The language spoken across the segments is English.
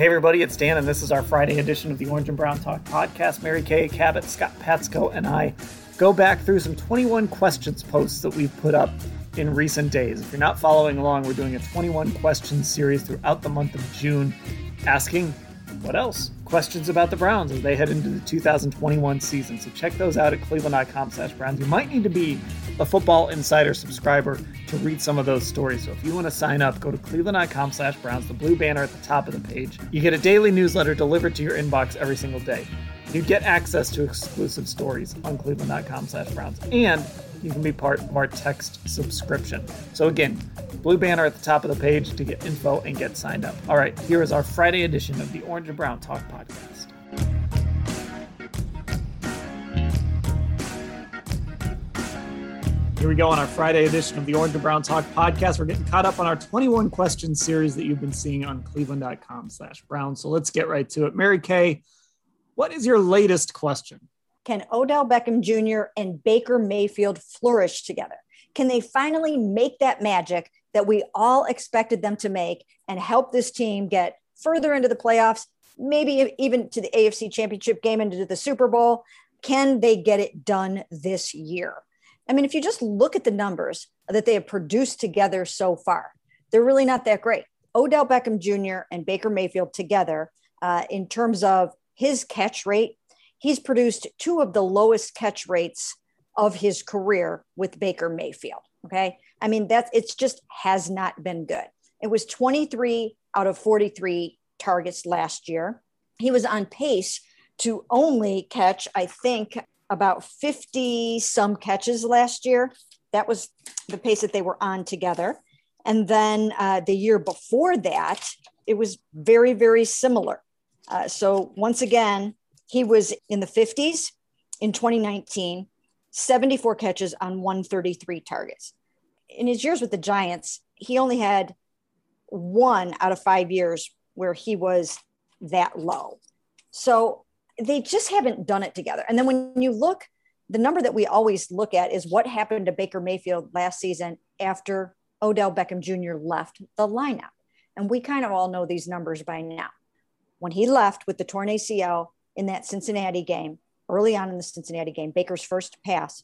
Hey everybody, it's Dan, and this is our Friday edition of the Orange and Brown Talk podcast. Mary Kay Cabot, Scott Patsko, and I go back through some 21 questions posts that we've put up in recent days. If you're not following along, we're doing a 21 questions series throughout the month of June, asking what else? Questions about the Browns as they head into the 2021 season. So check those out at cleveland.com slash Browns. You might need to be a Football Insider subscriber to read some of those stories. So if you want to sign up, go to cleveland.com slash Browns, the blue banner at the top of the page. You get a daily newsletter delivered to your inbox every single day. You get access to exclusive stories on cleveland.com slash Browns. And you can be part of our text subscription. So again, blue banner at the top of the page to get info and get signed up. All right, here is our Friday edition of the Orange and Brown Talk podcast. Here we go on our Friday edition of the Orange and Brown Talk podcast. We're getting caught up on our 21 question series that you've been seeing on cleveland.com slash Brown. So let's get right to it. Mary Kay, what is your latest question? Can Odell Beckham Jr. and Baker Mayfield flourish together? Can they finally make that magic that we all expected them to make and help this team get further into the playoffs, maybe even to the AFC championship game and to the Super Bowl? Can they get it done this year? I mean, if you just look at the numbers that they have produced together so far, they're really not that great. Odell Beckham Jr. and Baker Mayfield together, uh, in terms of his catch rate, he's produced two of the lowest catch rates of his career with Baker Mayfield. Okay. I mean, that's it's just has not been good. It was 23 out of 43 targets last year. He was on pace to only catch, I think, about 50 some catches last year. That was the pace that they were on together. And then uh, the year before that, it was very, very similar. Uh, so once again, he was in the 50s in 2019, 74 catches on 133 targets. In his years with the Giants, he only had one out of five years where he was that low. So they just haven't done it together. And then when you look, the number that we always look at is what happened to Baker Mayfield last season after Odell Beckham Jr. left the lineup. And we kind of all know these numbers by now. When he left with the torn ACL in that Cincinnati game, early on in the Cincinnati game, Baker's first pass.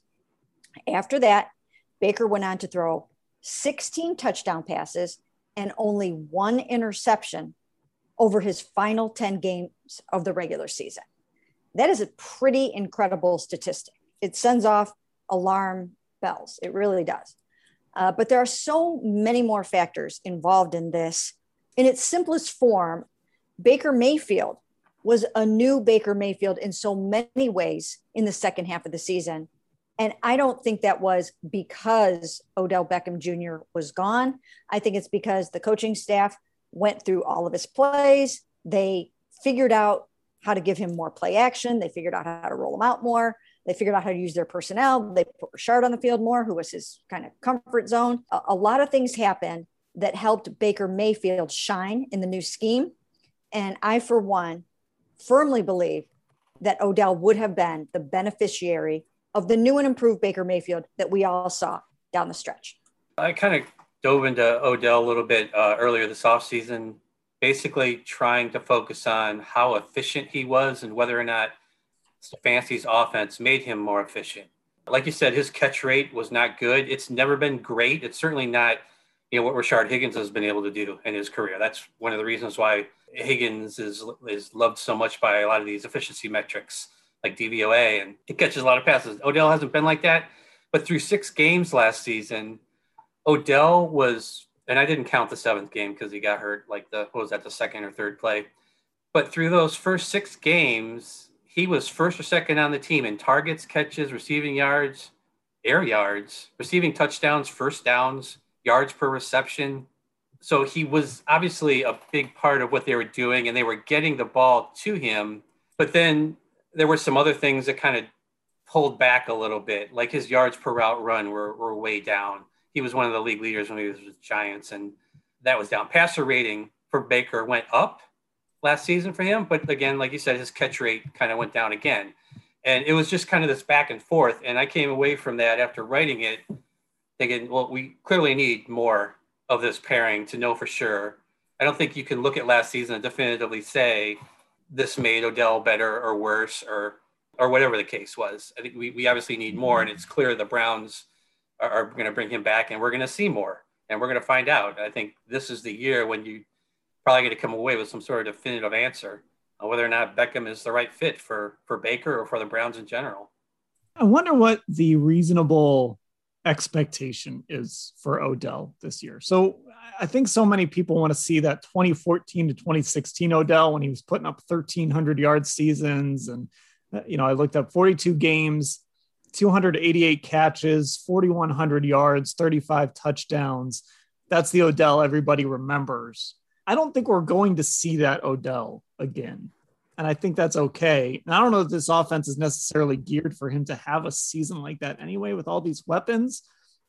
After that, Baker went on to throw 16 touchdown passes and only one interception over his final 10 games of the regular season. That is a pretty incredible statistic. It sends off alarm bells. It really does. Uh, but there are so many more factors involved in this. In its simplest form, Baker Mayfield was a new Baker Mayfield in so many ways in the second half of the season. And I don't think that was because Odell Beckham Jr. was gone. I think it's because the coaching staff went through all of his plays. They figured out how to give him more play action. They figured out how to roll him out more. They figured out how to use their personnel. They put Richard on the field more, who was his kind of comfort zone. A, a lot of things happened that helped Baker Mayfield shine in the new scheme. And I, for one, firmly believe that Odell would have been the beneficiary of the new and improved Baker Mayfield that we all saw down the stretch. I kind of dove into Odell a little bit uh, earlier this offseason basically trying to focus on how efficient he was and whether or not Stefanski's offense made him more efficient. Like you said, his catch rate was not good. It's never been great. It's certainly not, you know, what Rashard Higgins has been able to do in his career. That's one of the reasons why Higgins is is loved so much by a lot of these efficiency metrics like DVOA, and he catches a lot of passes. Odell hasn't been like that, but through six games last season, Odell was and I didn't count the seventh game because he got hurt like the what was that the second or third play. But through those first six games, he was first or second on the team in targets, catches, receiving yards, air yards, receiving touchdowns, first downs, yards per reception. So he was obviously a big part of what they were doing, and they were getting the ball to him. But then there were some other things that kind of pulled back a little bit, like his yards per route run were, were way down. He was one of the league leaders when he was with Giants, and that was down. Passer rating for Baker went up last season for him, but again, like you said, his catch rate kind of went down again. And it was just kind of this back and forth. And I came away from that after writing it thinking, well, we clearly need more of this pairing to know for sure. I don't think you can look at last season and definitively say this made Odell better or worse or or whatever the case was. I think we, we obviously need more, and it's clear the Browns are, are going to bring him back, and we're going to see more, and we're going to find out. I think this is the year when you probably going to come away with some sort of definitive answer on whether or not Beckham is the right fit for for Baker or for the Browns in general. I wonder what the reasonable expectation is for Odell this year. So I think so many people want to see that 2014 to 2016 Odell when he was putting up 1300 yard seasons and uh, you know I looked up 42 games 288 catches 4100 yards 35 touchdowns. That's the Odell everybody remembers. I don't think we're going to see that Odell again and I think that's okay. And I don't know if this offense is necessarily geared for him to have a season like that anyway, with all these weapons.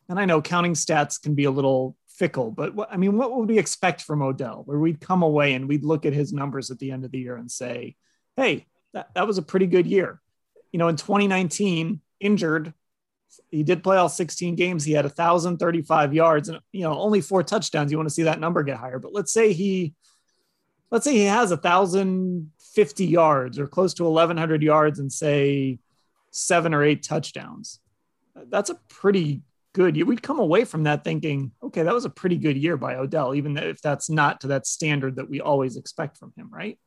And I know counting stats can be a little fickle, but what, I mean, what would we expect from Odell? Where we'd come away and we'd look at his numbers at the end of the year and say, hey, that, that was a pretty good year. You know, in 2019, injured, he did play all 16 games. He had 1,035 yards and, you know, only four touchdowns. You want to see that number get higher. But let's say he, let's say he has a thousand 50 yards or close to 1,100 yards and say seven or eight touchdowns. That's a pretty good year. We'd come away from that thinking, okay, that was a pretty good year by Odell, even if that's not to that standard that we always expect from him, right?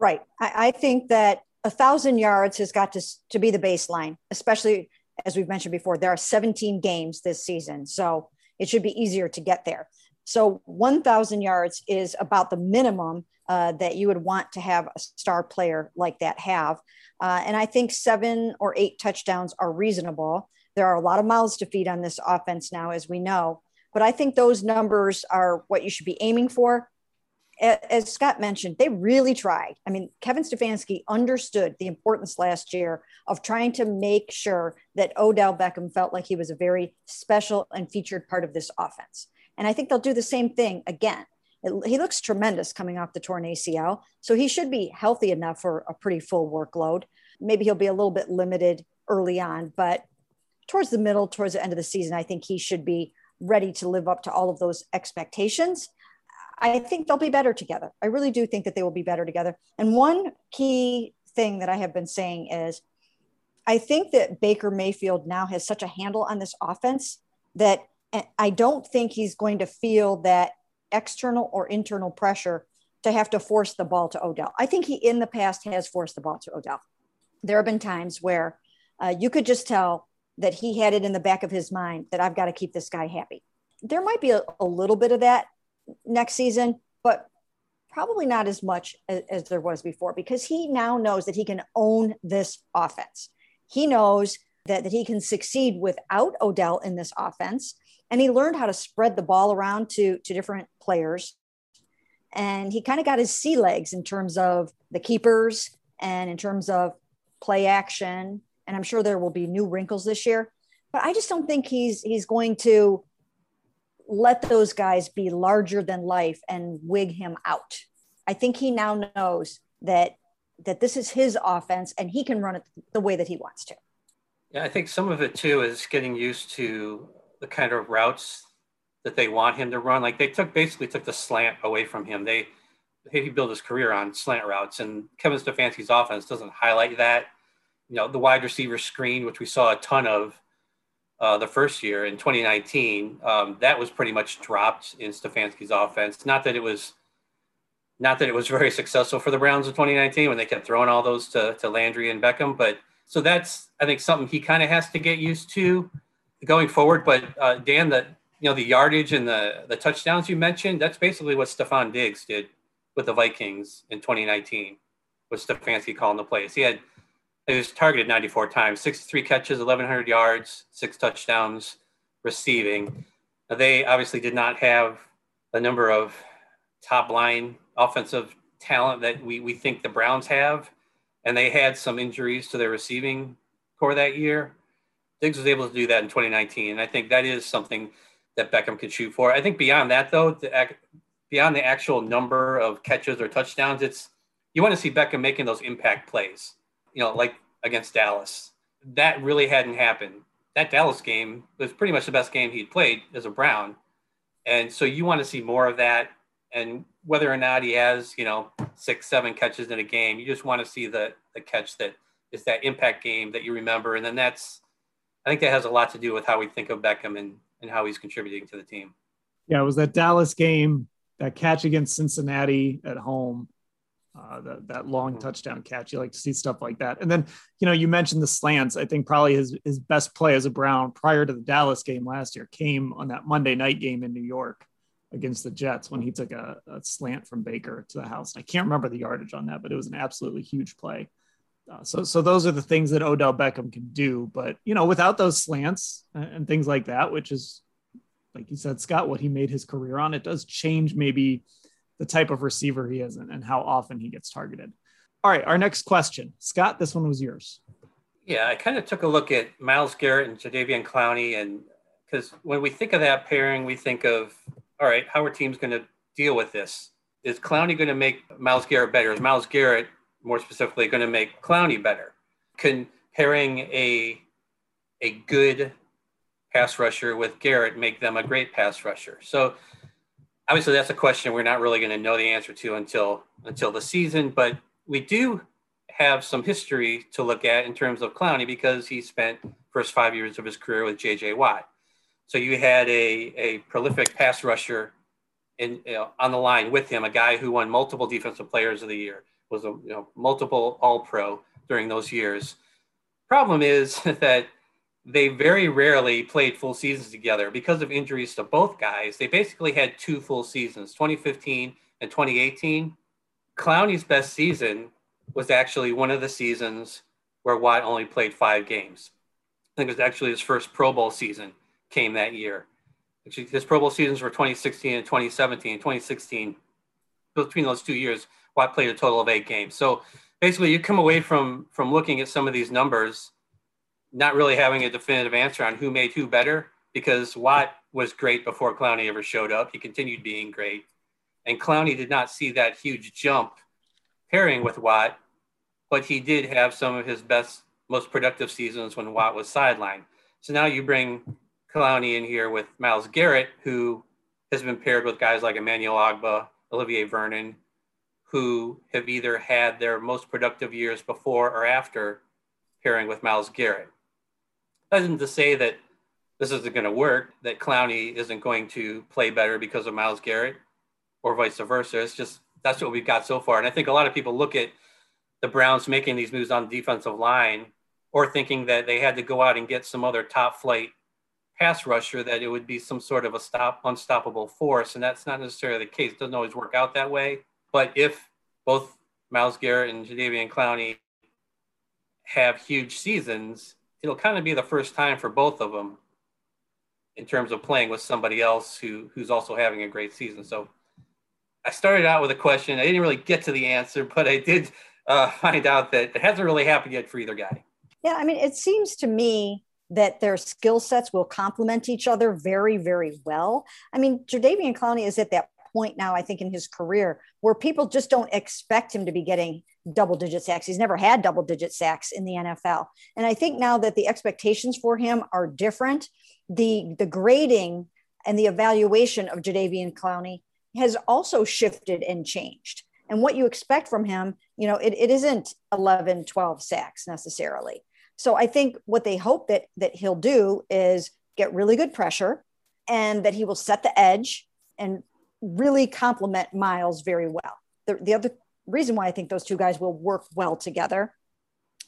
Right. I, I think that a thousand yards has got to, to be the baseline, especially as we've mentioned before, there are 17 games this season. So it should be easier to get there. So 1,000 yards is about the minimum uh, that you would want to have a star player like that have. Uh, and I think seven or eight touchdowns are reasonable. There are a lot of mouths to feed on this offense now, as we know. But I think those numbers are what you should be aiming for. As Scott mentioned, they really tried. I mean, Kevin Stefanski understood the importance last year of trying to make sure that Odell Beckham felt like he was a very special and featured part of this offense. And I think they'll do the same thing again. It, he looks tremendous coming off the torn ACL. So he should be healthy enough for a pretty full workload. Maybe he'll be a little bit limited early on, but towards the middle, towards the end of the season, I think he should be ready to live up to all of those expectations. I think they'll be better together. I really do think that they will be better together. And one key thing that I have been saying is I think that Baker Mayfield now has such a handle on this offense that I don't think he's going to feel that external or internal pressure to have to force the ball to Odell. I think he in the past has forced the ball to Odell. There have been times where uh, you could just tell that he had it in the back of his mind that I've got to keep this guy happy. There might be a, a little bit of that next season, but probably not as much as, as there was before because he now knows that he can own this offense. He knows that, that he can succeed without Odell in this offense. And he learned how to spread the ball around to to different players. And he kind of got his sea legs in terms of the keepers and in terms of play action. And i'm sure there will be new wrinkles this year. But i just don't think he's he's going to let those guys be larger than life and wig him out. I think he now knows that that this is his offense and he can run it the way that he wants to yeah i think some of it too is getting used to the kind of routes that they want him to run. Like they took basically took the slant away from him. They he built his career on slant routes, and Kevin Stefanski's offense doesn't highlight that. You know, the wide receiver screen, which we saw a ton of uh, the first year in 2019, um, that was pretty much dropped in Stefanski's offense. Not that it was, not that it was very successful for the Browns in 2019 when they kept throwing all those to, to Landry and Beckham, but so that's I think something he kind of has to get used to going forward. But uh, Dan, the you know the yardage and the the touchdowns you mentioned, that's basically what Stefon Diggs did with the Vikings in 2019. With Stefanski calling the plays, he had He was targeted 94 times, 63 catches, 1,100 yards, six touchdowns receiving. Now, they obviously did not have the number of top line offensive talent that we, we think the Browns have. And they had some injuries to their receiving corps that year. Diggs was able to do that in 2019. And I think that is something that Beckham could shoot for. I think beyond that, though, the, beyond the actual number of catches or touchdowns, it's you want to see Beckham making those impact plays, you know, like against Dallas. That really hadn't happened. That Dallas game was pretty much the best game he'd played as a Brown. And so you want to see more of that. And whether or not he has, you know, six, seven catches in a game, you just want to see the, the catch that is that impact game that you remember. And then that's, I think that has a lot to do with how we think of Beckham and, and how he's contributing to the team. Yeah, it was that Dallas game, that catch against Cincinnati at home, uh, that, that long mm-hmm. touchdown catch. You like to see stuff like that. And then, you know, you mentioned the slants. I think probably his, his best play as a Brown prior to the Dallas game last year came on that Monday night game in New York against the Jets when he took a, a slant from Baker to the house. I can't remember the yardage on that, but it was an absolutely huge play. Uh, so, so those are the things that Odell Beckham can do. But you know, without those slants and, and things like that, which is, like you said, Scott, what he made his career on, it does change maybe the type of receiver he is and, and how often he gets targeted. All right, our next question, Scott. This one was yours. Yeah, I kind of took a look at Myles Garrett and Jadeveon Clowney, and because when we think of that pairing, we think of all right, how are teams going to deal with this? Is Clowney going to make Myles Garrett better? Is Myles Garrett more specifically going to make Clowney better? Can pairing a a good pass rusher with Garrett make them a great pass rusher? So obviously that's a question we're not really going to know the answer to until until the season, but we do have some history to look at in terms of Clowney because he spent first five years of his career with J.J. Watt. So you had a, a prolific pass rusher in you know, on the line with him, a guy who won multiple defensive players of the year, was a you know, multiple all pro during those years. Problem is that they very rarely played full seasons together because of injuries to both guys. They basically had two full seasons, 2015 and 2018. Clowney's best season was actually one of the seasons where Watt only played five games. I think it was actually his first Pro Bowl season came that year. His Pro Bowl seasons were 2016 and 2017. 2016, between those two years, Watt played a total of eight games. So basically, you come away from from looking at some of these numbers, not really having a definitive answer on who made who better because Watt was great before Clowney ever showed up. He continued being great, and Clowney did not see that huge jump pairing with Watt, but he did have some of his best, most productive seasons when Watt was sidelined. So now you bring Clowney in here with Myles Garrett, who has been paired with guys like Emmanuel Ogbah, Olivier Vernon, who have either had their most productive years before or after pairing with Myles Garrett. That isn't to say that this isn't going to work, that Clowney isn't going to play better because of Myles Garrett or vice versa. It's just that's what we've got so far. And I think a lot of people look at the Browns making these moves on the defensive line or thinking that they had to go out and get some other top flight pass rusher that it would be some sort of a stop unstoppable force, and that's not necessarily the case. It doesn't always work out that way. But if both Myles Garrett and Jadeveon Clowney have huge seasons, it'll kind of be the first time for both of them in terms of playing with somebody else who who's also having a great season. So I started out with a question. I didn't really get to the answer, but I did uh, find out that it hasn't really happened yet for either guy. Yeah, I mean, it seems to me that their skill sets will complement each other very, very well. I mean, Jadeveon Clowney is at that point now, I think, in his career where people just don't expect him to be getting double digit sacks. He's never had double digit sacks in the NFL. And I think now that the expectations for him are different, the the grading and the evaluation of Jadeveon Clowney has also shifted and changed. And what you expect from him, you know, it, it isn't 11, 12 sacks necessarily. So I think what they hope that that he'll do is get really good pressure and that he will set the edge and really complement Myles very well. The, the other reason why I think those two guys will work well together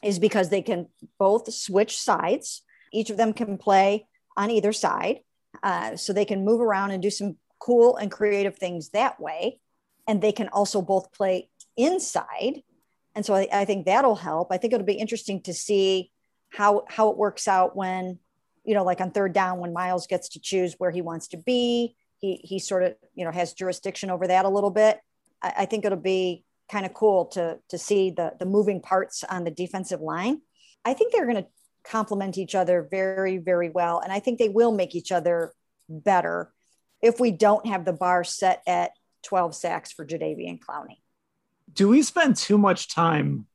is because they can both switch sides. Each of them can play on either side. Uh, so they can move around and do some cool and creative things that way. And they can also both play inside And so I, I think that'll help. I think it'll be interesting to see how how it works out when, you know, like on third down when Myles gets to choose where he wants to be. He he sort of, you know, has jurisdiction over that a little bit. I, I think it'll be kind of cool to to see the the moving parts on the defensive line. I think they're going to complement each other very very well, and I think they will make each other better if we don't have the bar set at 12 sacks for Jadeveon Clowney. Do we spend too much time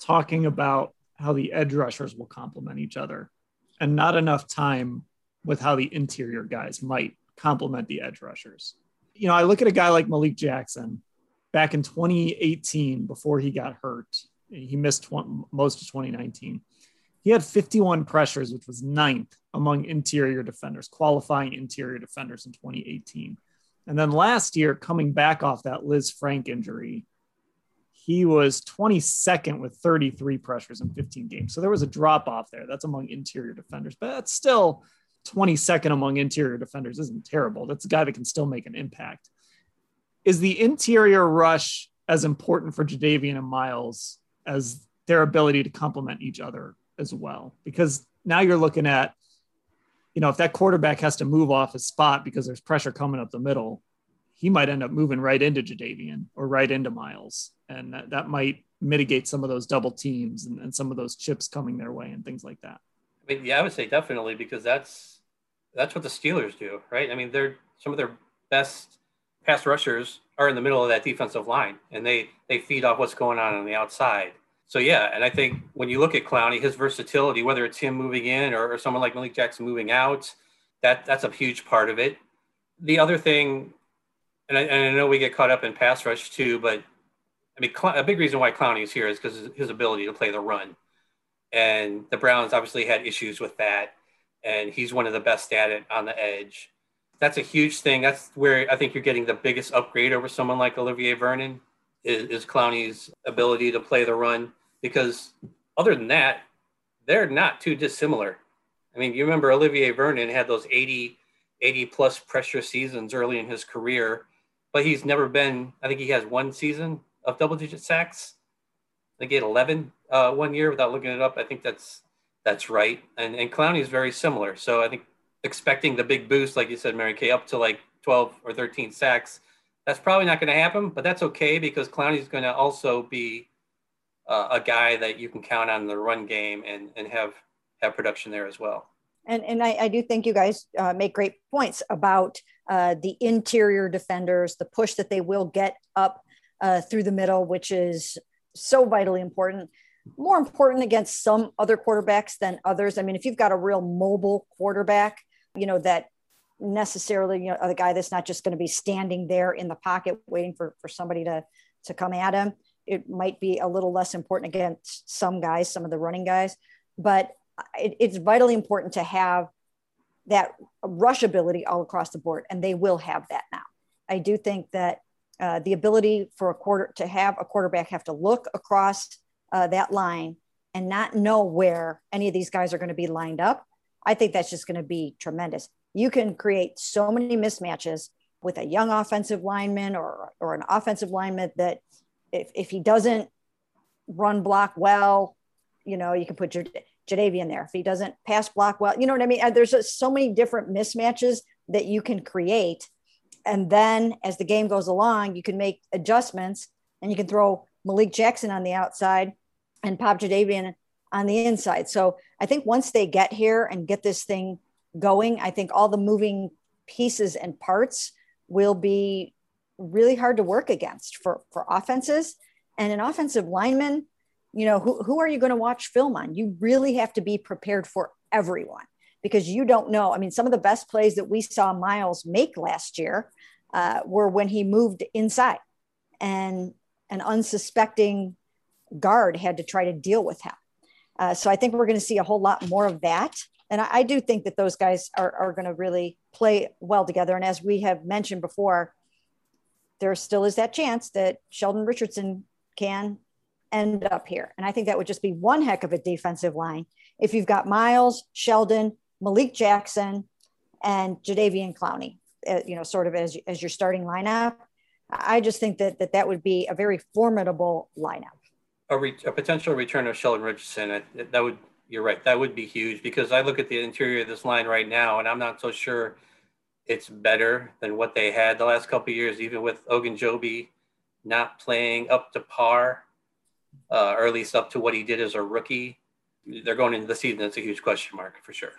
talking about how the edge rushers will complement each other and not enough time with how the interior guys might complement the edge rushers? You know, I look at a guy like Malik Jackson back in 2018 before he got hurt. He missed tw- most of 2019. He had 51 pressures, which was ninth among interior defenders, qualifying interior defenders in 2018. And then last year, coming back off that Lisfranc injury, he was 22nd with 33 pressures in 15 games. So there was a drop off there. That's among interior defenders, but that's still 22nd among interior defenders isn't terrible. That's a guy that can still make an impact. Is the interior rush as important for Jadeveon and Miles as their ability to complement each other as well? Because now you're looking at, you know, if that quarterback has to move off his spot because there's pressure coming up the middle, he might end up moving right into Jadeveon or right into Myles. And that, that might mitigate some of those double teams and, and some of those chips coming their way and things like that. I mean, yeah, I would say definitely because that's that's what the Steelers do, right? I mean, they're some of their best pass rushers are in the middle of that defensive line, and they they feed off what's going on on the outside. So yeah, and I think when you look at Clowney, his versatility, whether it's him moving in or, or someone like Malik Jackson moving out, that that's a huge part of it. The other thing, and I, and I know we get caught up in pass rush too, but I mean, a big reason why Clowney is here is because his ability to play the run. And the Browns obviously had issues with that, and he's one of the best at it on the edge. That's a huge thing. That's where I think you're getting the biggest upgrade over someone like Olivier Vernon is, is Clowney's ability to play the run. Because other than that, they're not too dissimilar. I mean, you remember Olivier Vernon had those 80, 80 plus pressure seasons early in his career, but he's never been, I think he has one season of double digit sacks. He had 11 uh, one year without looking it up. I think that's that's right. And and Clowney is very similar. So I think expecting the big boost, like you said, Mary Kay, up to like 12 or 13 sacks that's probably not going to happen, but that's okay because Clowney is going to also be uh, a guy that you can count on in the run game and, and have have production there as well. And, and I, I do think you guys uh, make great points about uh, the interior defenders, the push that they will get up uh, through the middle, which is so vitally important. More important against some other quarterbacks than others. I mean, if you've got a real mobile quarterback, you know, that necessarily you know the guy that's not just going to be standing there in the pocket waiting for for somebody to to come at him it might be a little less important against some guys some of the running guys but it, it's vitally important to have that rush ability all across the board and they will have that now i do think that uh, the ability for a quarter to have a quarterback have to look across uh, that line and not know where any of these guys are going to be lined up i think that's just going to be tremendous you can create so many mismatches with a young offensive lineman or, or an offensive lineman that if, if he doesn't run block well, you know, you can put your Jadeveon there. If he doesn't pass block well, you know what I mean? There's just so many different mismatches that you can create. And then as the game goes along, you can make adjustments and you can throw Malik Jackson on the outside and pop Jadeveon on the inside. So I think once they get here and get this thing going. I think all the moving pieces and parts will be really hard to work against for, for offenses. And an offensive lineman, you know, who, who are you going to watch film on? You really have to be prepared for everyone because you don't know. I mean, some of the best plays that we saw Myles make last year uh, were when he moved inside and an unsuspecting guard had to try to deal with him. Uh, so I think we're going to see a whole lot more of that and I, I do think that those guys are, are going to really play well together. And as we have mentioned before, there still is that chance that Sheldon Richardson can end up here. And I think that would just be one heck of a defensive line. If you've got Myles, Sheldon, Malik Jackson, and Jadeveon Clowney, you know, sort of as, as your starting lineup, I just think that, that that would be a very formidable lineup. a, re- a potential return of Sheldon Richardson, that would you're right. That would be huge because I look at the interior of this line right now, and I'm not so sure it's better than what they had the last couple years, even with Ogunjobi not playing up to par, uh, or at least up to what he did as a rookie. They're going into the season. That's a huge question mark for sure.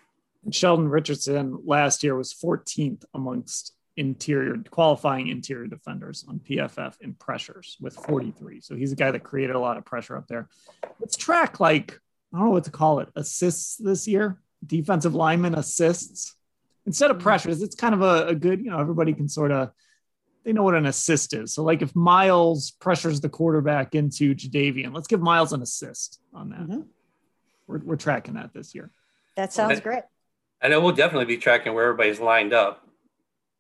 Sheldon Richardson last year was 14th amongst interior qualifying interior defenders on PFF in pressures with 43. So he's a guy that created a lot of pressure up there. Let's track like I don't know what to call it assists this year. Defensive lineman assists instead of mm-hmm. pressures. It's kind of a, a good you know everybody can sort of they know what an assist is. So like if Myles pressures the quarterback into Jadeveon, let's give Myles an assist on that. Mm-hmm. We're, we're tracking that this year. That sounds great. I know we'll definitely be tracking where everybody's lined up.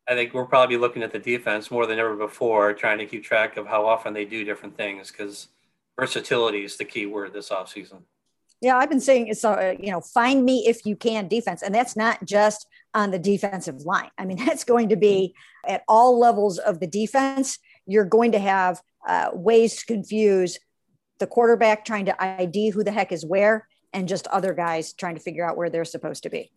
I think we'll probably be looking at the defense more than ever before, trying to keep track of how often they do different things because versatility is the key word this offseason. Yeah, I've been saying it's uh, you know find me if you can defense, and that's not just on the defensive line. I mean, that's going to be at all levels of the defense. You're going to have uh, ways to confuse the quarterback trying to ID who the heck is where, and just other guys trying to figure out where they're supposed to be.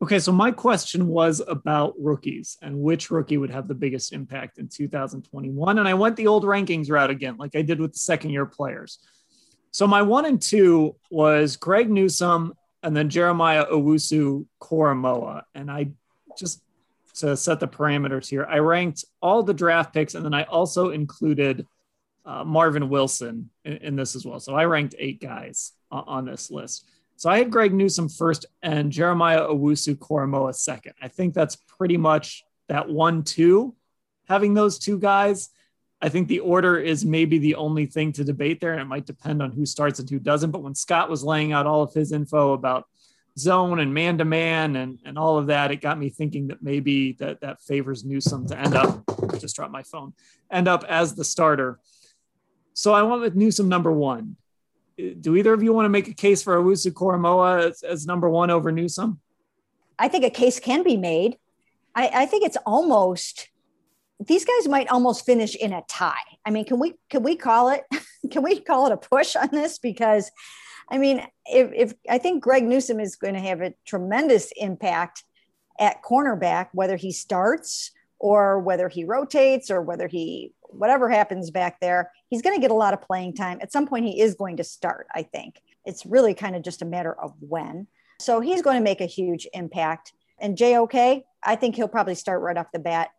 Okay, so my question was about rookies and which rookie would have the biggest impact in 2021. And I went the old rankings route again, like I did with the second year players. So my one and two was Greg Newsome and then Jeremiah Owusu Koramoah. And I just to set the parameters here, I ranked all the draft picks and then I also included uh, Marvin Wilson in, in, this as well. So I ranked eight guys on this list. So I had Greg Newsome first and Jeremiah Owusu Koramoah second. I think that's pretty much that one, two, having those two guys. I think the order is maybe the only thing to debate there, and it might depend on who starts and who doesn't. But when Scott was laying out all of his info about zone and man to man and and all of that, it got me thinking that maybe that that favors Newsome to end up. Just dropped my phone. End up as the starter. So I went with Newsome number one do either of you want to make a case for Owusu Koramoah as, as, number one over Newsome? I think a case can be made. I, I, think it's almost these guys might almost finish in a tie. I mean, can we can we call it can we call it a push on this? Because I mean, if, if I think Greg Newsome is going to have a tremendous impact at cornerback, whether he starts or whether he rotates or whether he whatever happens back there, he's going to get a lot of playing time. At some point, he is going to start, I think. It's really kind of just a matter of when. So he's going to make a huge impact. And JOK, I think he'll probably start right off the bat.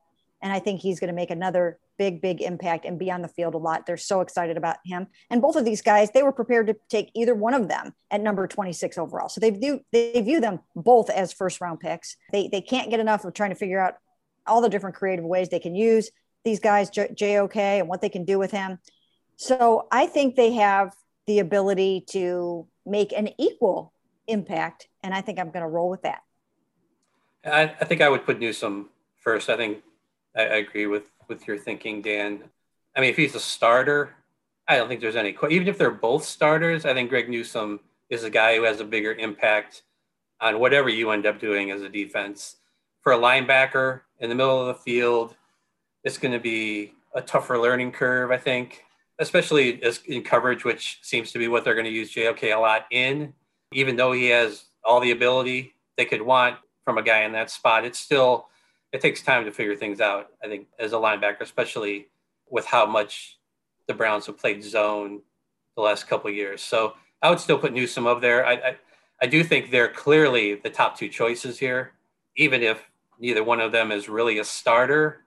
And I think he's going to make another big, big impact and be on the field a lot. They're so excited about him. And both of these guys, they were prepared to take either one of them at number 26 overall. So they view they view them both as first round picks. They they can't get enough of trying to figure out all the different creative ways they can use these guys, JOK, and what they can do with him. So I think they have the ability to make an equal impact. And I think I'm going to roll with that. I, I, think I would put Newsome first. I think I, I, agree with, with your thinking, Dan. I mean, if he's a starter, I don't think there's any, even if they're both starters, I think Greg Newsome is a guy who has a bigger impact on whatever you end up doing as a defense. For a linebacker in the middle of the field, it's going to be a tougher learning curve, I think, especially in coverage, which seems to be what they're going to use JOK a lot in. Even though he has all the ability they could want from a guy in that spot, it's still it takes time to figure things out. I think as a linebacker, especially with how much the Browns have played zone the last couple years. So I would still put Newsome up there. I, I I do think they're clearly the top two choices here, even if neither one of them is really a starter.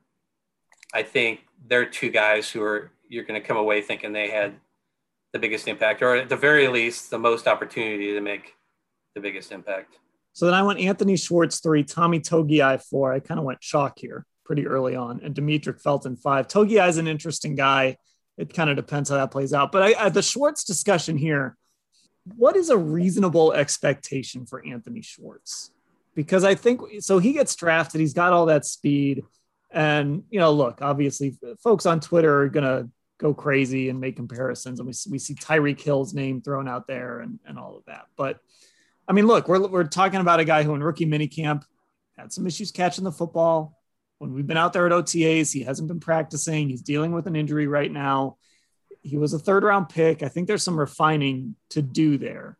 I think they're two guys who are you're going to come away thinking they had the biggest impact, or at the very least, the most opportunity to make the biggest impact. So then I went Anthony Schwartz three, Tommy Togiai four. I kind of went shock here pretty early on, and Demetric Felton five. Togiai is an interesting guy. It kind of depends how that plays out. But I, I, the Schwartz discussion here, what is a reasonable expectation for Anthony Schwartz? Because I think so. He gets drafted. He's got all that speed and you know, look, obviously, folks on Twitter are gonna go crazy and make comparisons, and we we see Tyreek Hill's name thrown out there and and all of that. But I mean, look, we're we're talking about a guy who in rookie minicamp had some issues catching the football. When we've been out there at OTAs, he hasn't been practicing. He's dealing with an injury right now. He was a third round pick. I think there's some refining to do there,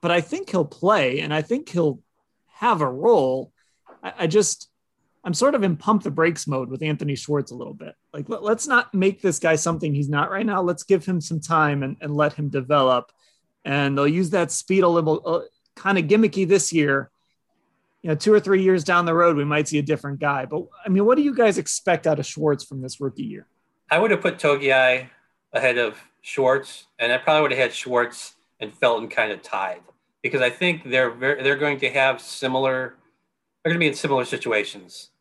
but I think he'll play and I think he'll have a role. I, I just, I'm sort of in pump the brakes mode with Anthony Schwartz a little bit. Like, let, us not make this guy something he's not right now. Let's give him some time and, and let him develop. And they'll use that speed a little, uh, kind of gimmicky this year. You know, two or three years down the road, we might see a different guy. But I mean, what do you guys expect out of Schwartz from this rookie year? I would have put Togiai ahead of Schwartz, and I probably would have had Schwartz and Felton kind of tied because I think they're very, they're going to have similar. They're going to be in similar situations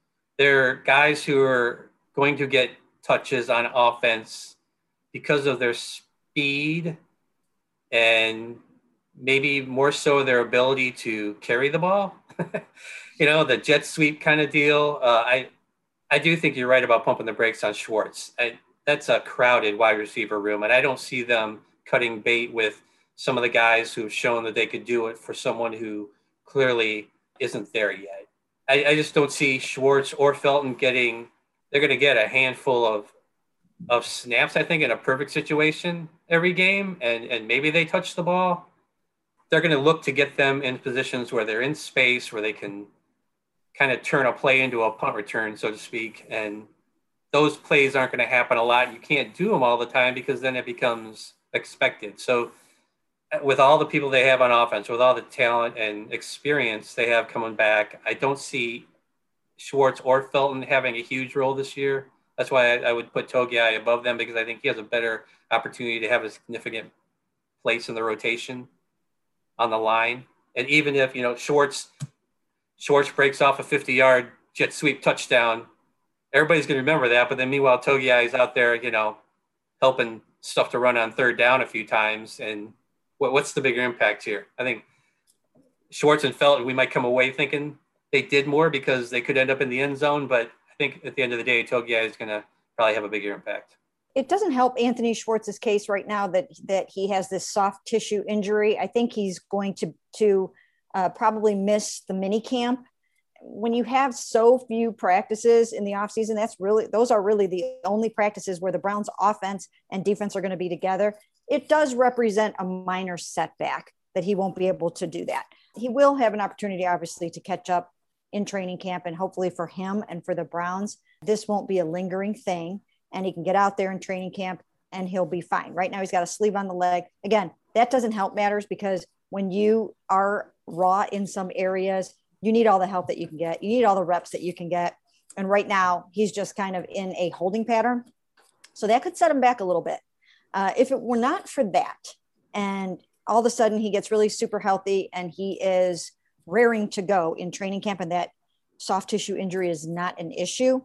they're guys who are going to get touches on offense because of their speed and maybe more so their ability to carry the ball. you know, the jet sweep kind of deal. Uh, I I do think you're right about pumping the brakes on Schwartz. I, that's a crowded wide receiver room, and I don't see them cutting bait with some of the guys who've shown that they could do it for someone who clearly isn't there yet. I, I just don't see Schwartz or Felton getting. They're going to get a handful of of snaps. I think in a perfect situation every game, and and maybe they touch the ball. They're going to look to get them in positions where they're in space, where they can kind of turn a play into a punt return, so to speak. And those plays aren't going to happen a lot. You can't do them all the time because then it becomes expected. So with all the people they have on offense, with all the talent and experience they have coming back, I don't see Schwartz or Felton having a huge role this year. That's why I, I would put Togiai above them because I think he has a better opportunity to have a significant place in the rotation on the line. And even if you know Schwartz, Schwartz breaks off a 50-yard jet sweep touchdown, everybody's going to remember that. But then meanwhile, Togiai is out there, you know, helping stuff to run on third down a few times and what, what's the bigger impact here? I think Schwartz and Felt, we might come away thinking they did more because they could end up in the end zone. But I think at the end of the day, Togia is going to probably have a bigger impact. It doesn't help Anthony Schwartz's case right now that that he has this soft tissue injury. I think he's going to to uh, probably miss the mini camp. When you have so few practices in the offseason, that's really those are really the only practices where the Browns offense and defense are going to be together it does represent a minor setback that he won't be able to do that. He will have an opportunity, obviously, to catch up in training camp. And hopefully for him and for the Browns, this won't be a lingering thing. And he can get out there in training camp and he'll be fine. Right now, he's got a sleeve on the leg. Again, that doesn't help matters because when you are raw in some areas, you need all the help that you can get. You need all the reps that you can get. And right now, he's just kind of in a holding pattern. So that could set him back a little bit. Uh, if it were not for that, and all of a sudden he gets really super healthy and he is raring to go in training camp, and that soft tissue injury is not an issue,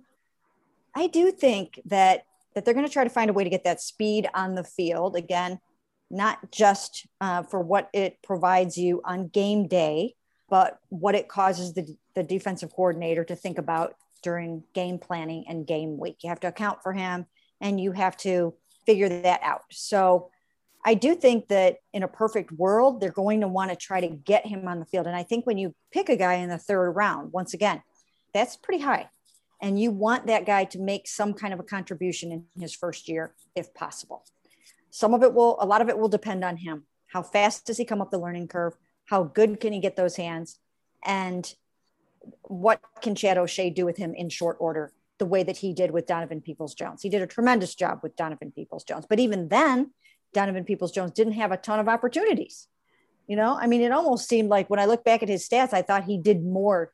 I do think that that they're going to try to find a way to get that speed on the field again, not just uh, for what it provides you on game day, but what it causes the, the defensive coordinator to think about during game planning and game week. You have to account for him and you have to figure that out. So I do think that in a perfect world, they're going to want to try to get him on the field. And I think when you pick a guy in the third round, once again, that's pretty high. And you want that guy to make some kind of a contribution in his first year, if possible. Some of it will, a lot of it will depend on him. How fast does he come up the learning curve? How good can he get those hands? And what can Chad O'Shea do with him in short order the way that he did with Donovan Peoples Jones. He did a tremendous job with Donovan Peoples Jones. But even then, Donovan Peoples Jones didn't have a ton of opportunities. You know, I mean, it almost seemed like when I look back at his stats, I thought he did more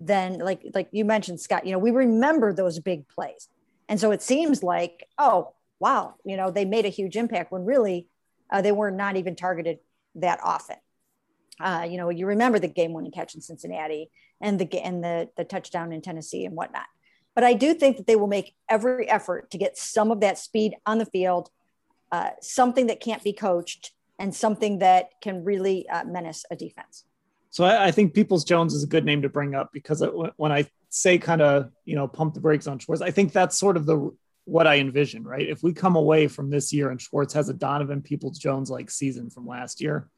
than like like you mentioned, Scott. You know, we remember those big plays, and so it seems like, oh wow, you know, they made a huge impact when really uh, they were not even targeted that often. Uh, you know, you remember the game-winning catch in Cincinnati and the and the the touchdown in Tennessee and whatnot. But I do think that they will make every effort to get some of that speed on the field, uh, something that can't be coached, and something that can really uh, menace a defense. So I, I, think Peoples Jones is a good name to bring up because it, when I say kind of you know pump the brakes on Schwartz, I think that's sort of the what I envision. Right, if we come away from this year and Schwartz has a Donovan Peoples Jones like season from last year,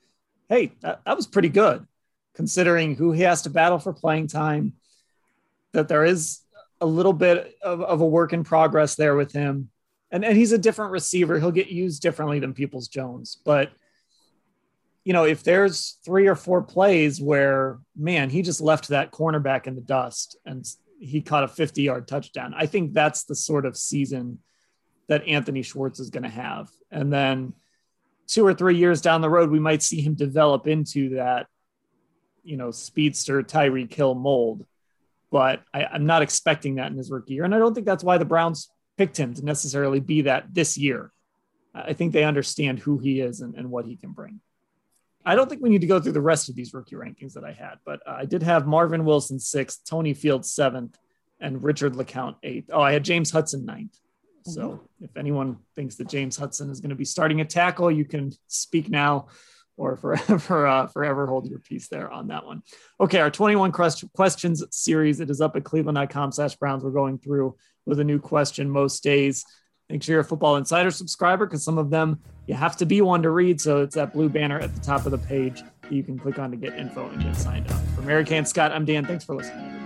hey, that, that was pretty good considering who he has to battle for playing time. That there is a little bit of, of a work in progress there with him. and, and he's a different receiver. He'll get used differently than Peoples Jones. But, you know, if there's three or four plays where, man, he just left that cornerback in the dust and he caught a 50 yard touchdown, I think that's the sort of season that Anthony Schwartz is going to have. And then two or three years down the road, we might see him develop into that, you know, speedster Tyreek Hill mold. But I, I'm not expecting that in his rookie year. And I don't think that's why the Browns picked him to necessarily be that this year. I think they understand who he is and, and what he can bring. I don't think we need to go through the rest of these rookie rankings that I had, but I did have Marvin Wilson sixth, Tony Fields seventh, and Richard LeCounte eighth. Oh, I had James Hudson ninth. So mm-hmm. if anyone thinks that James Hudson is going to be starting a tackle, you can speak now or forever, uh, forever hold your peace there on that one. Okay, our 21 questions series, it is up at cleveland.com slash Browns. We're going through with a new question most days. Make sure you're a Football Insider subscriber because some of them you have to be one to read. So it's that blue banner at the top of the page you can click on to get info and get signed up. For Mary and Scott, I'm Dan. Thanks for listening.